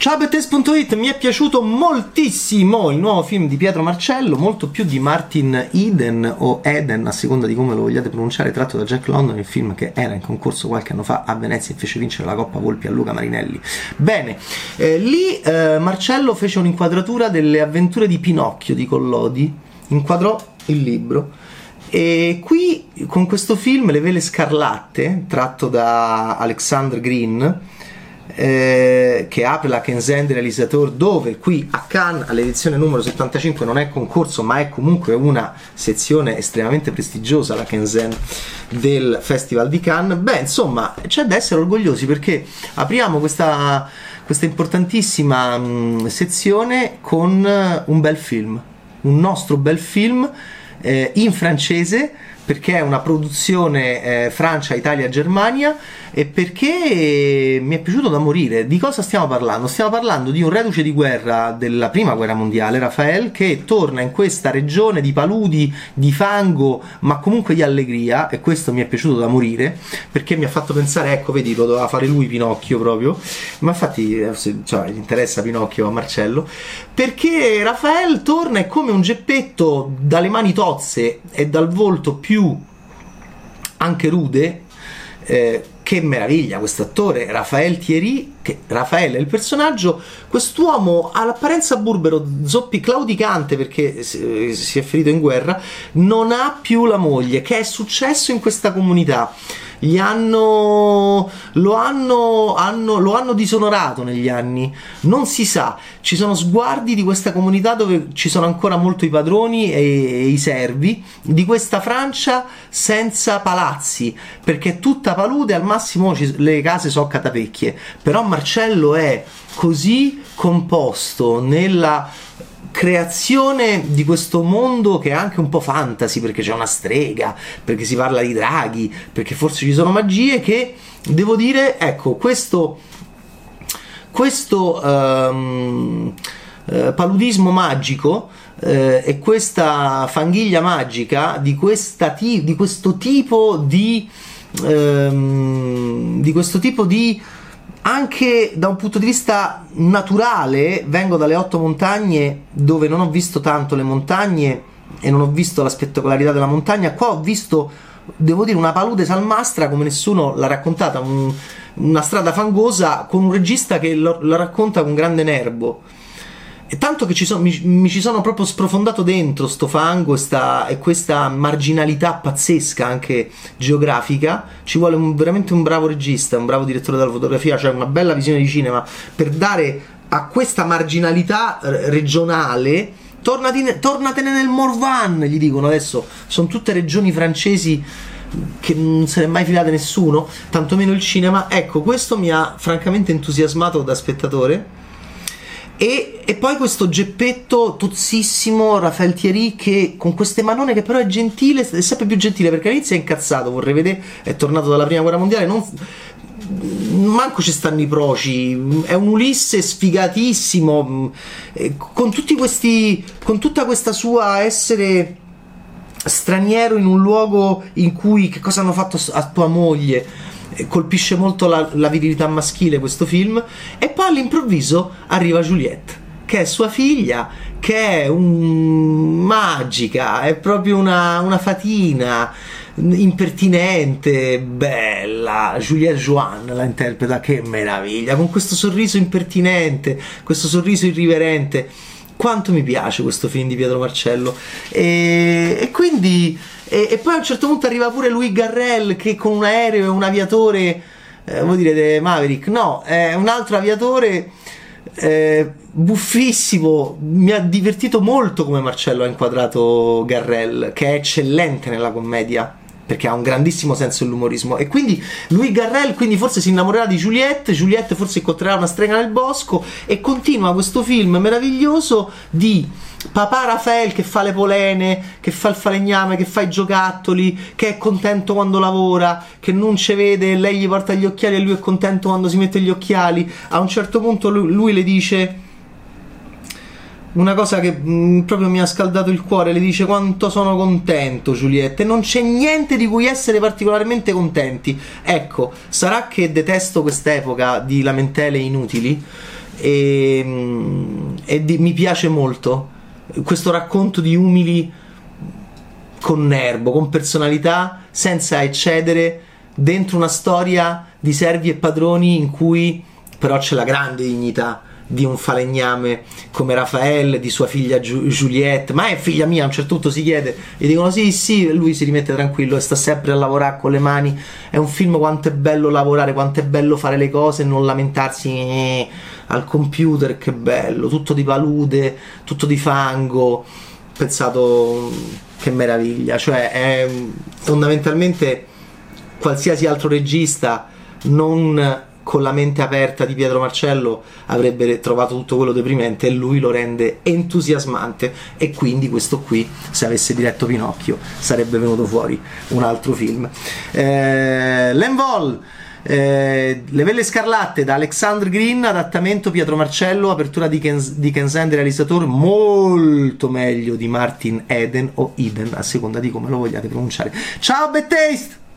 Ciao Bettes.it, mi è piaciuto moltissimo il nuovo film di Pietro Marcello, molto più di Martin Eden o Eden, a seconda di come lo vogliate pronunciare, tratto da Jack London, il film che era in concorso qualche anno fa a Venezia e fece vincere la Coppa Volpi a Luca Marinelli. Bene, eh, lì eh, Marcello fece un'inquadratura delle avventure di Pinocchio di Collodi, inquadrò il libro. E qui con questo film Le Vele Scarlatte, tratto da Alexander Green, eh, che apre la Kenzen de Realisator dove qui a Cannes all'edizione numero 75 non è concorso ma è comunque una sezione estremamente prestigiosa la Kenzen del Festival di Cannes. Beh insomma c'è da essere orgogliosi perché apriamo questa, questa importantissima mh, sezione con un bel film un nostro bel film eh, in francese perché è una produzione eh, Francia-Italia-Germania e perché mi è piaciuto da morire. Di cosa stiamo parlando? Stiamo parlando di un reduce di guerra della prima guerra mondiale, Rafael, che torna in questa regione di paludi, di fango, ma comunque di allegria, e questo mi è piaciuto da morire, perché mi ha fatto pensare, ecco, vedi, lo doveva fare lui Pinocchio proprio, ma infatti eh, cioè, interessa Pinocchio a Marcello, perché Rafael torna e come un geppetto dalle mani tozze e dal volto più anche rude, eh, che meraviglia questo attore, Raffaele Thierry, che Raffaele è il personaggio, quest'uomo all'apparenza burbero, zoppi claudicante perché si è ferito in guerra, non ha più la moglie, che è successo in questa comunità gli hanno lo hanno, hanno, lo hanno disonorato negli anni. Non si sa. Ci sono sguardi di questa comunità dove ci sono ancora molto i padroni e, e i servi di questa Francia senza palazzi perché è tutta palude al massimo ci, le case sono catapecchie. Però Marcello è così composto nella creazione di questo mondo che è anche un po' fantasy perché c'è una strega, perché si parla di draghi, perché forse ci sono magie che devo dire, ecco, questo questo um, paludismo magico uh, e questa fanghiglia magica di, ti- di questo tipo di um, di questo tipo di anche da un punto di vista naturale, vengo dalle otto montagne dove non ho visto tanto le montagne e non ho visto la spettacolarità della montagna. Qua ho visto, devo dire, una palude salmastra come nessuno l'ha raccontata, un, una strada fangosa con un regista che lo, la racconta con grande nervo. E tanto che ci son, mi, mi, ci sono proprio sprofondato dentro sto fango sta, e questa marginalità pazzesca anche geografica. Ci vuole un, veramente un bravo regista, un bravo direttore della fotografia, cioè una bella visione di cinema per dare a questa marginalità regionale. Tornatene, tornatene nel Morvan, gli dicono adesso. Sono tutte regioni francesi che non se ne è mai filate nessuno, tantomeno il cinema. Ecco, questo mi ha francamente entusiasmato da spettatore e, e, poi questo geppetto tozzissimo Rafael Thierry che con queste manone che però è gentile, è sempre più gentile perché all'inizio è incazzato, vorrei vedere, è tornato dalla prima guerra mondiale, non, manco ci stanno i proci, è un Ulisse sfigatissimo, con tutti questi, con tutta questa sua essere straniero in un luogo in cui che cosa hanno fatto a tua moglie colpisce molto la, la virilità maschile questo film e poi all'improvviso arriva Juliette che è sua figlia, che è un... magica, è proprio una, una fatina impertinente, bella. Juliette Joan la interpreta, che meraviglia, con questo sorriso impertinente, questo sorriso irriverente. Quanto mi piace questo film di Pietro Marcello. E, e quindi e, e, poi a un certo punto arriva pure Louis Garrel che con un aereo e un aviatore, eh, vuol dire Maverick, no, è un altro aviatore eh, buffissimo. Mi ha divertito molto come Marcello ha inquadrato Garrel, che è eccellente nella commedia perché ha un grandissimo senso dell'umorismo e quindi lui Garrel quindi forse si innamorerà di Juliette Juliette forse incontrerà una strega nel bosco e continua questo film meraviglioso di papà Rafael che fa le polene, che fa il falegname, che fa i giocattoli, che è contento quando lavora, che non ci vede, lei gli porta gli occhiali e lui è contento quando si mette gli occhiali. A un certo punto lui, lui le dice una cosa che mh, mm, proprio mi ha scaldato il cuore, le dice quanto sono contento Giulietta e non c'è niente di cui essere particolarmente contenti. Ecco, sarà che detesto quest'epoca di lamentele inutili e, mm, e di, mi piace molto questo racconto di umili con nervo, con personalità, senza eccedere dentro una storia di servi e padroni in cui però c'è la grande dignità di un falegname come Raffaele, di sua figlia Giu- Juliette, ma è figlia mia, a un certo punto si chiede, gli dicono sì, sì, e lui si rimette tranquillo e sta sempre a lavorare con le mani, è un film quanto è bello lavorare, quanto è bello fare le cose e non lamentarsi eh, al computer, che bello, tutto di palude, tutto di fango, pensato che meraviglia, cioè è fondamentalmente qualsiasi altro regista non con la mente aperta di Pietro Marcello avrebbe trovato tutto quello deprimente e lui lo rende entusiasmante e quindi questo qui se avesse diretto Pinocchio sarebbe venuto fuori un altro film eh, L'Envol eh, Le Velle Scarlatte da Alexander Green, adattamento Pietro Marcello, apertura di Ken, di Ken Sand, realizzatore molto meglio di Martin Eden o Eden, a seconda di come lo vogliate pronunciare. Ciao, Bad Taste!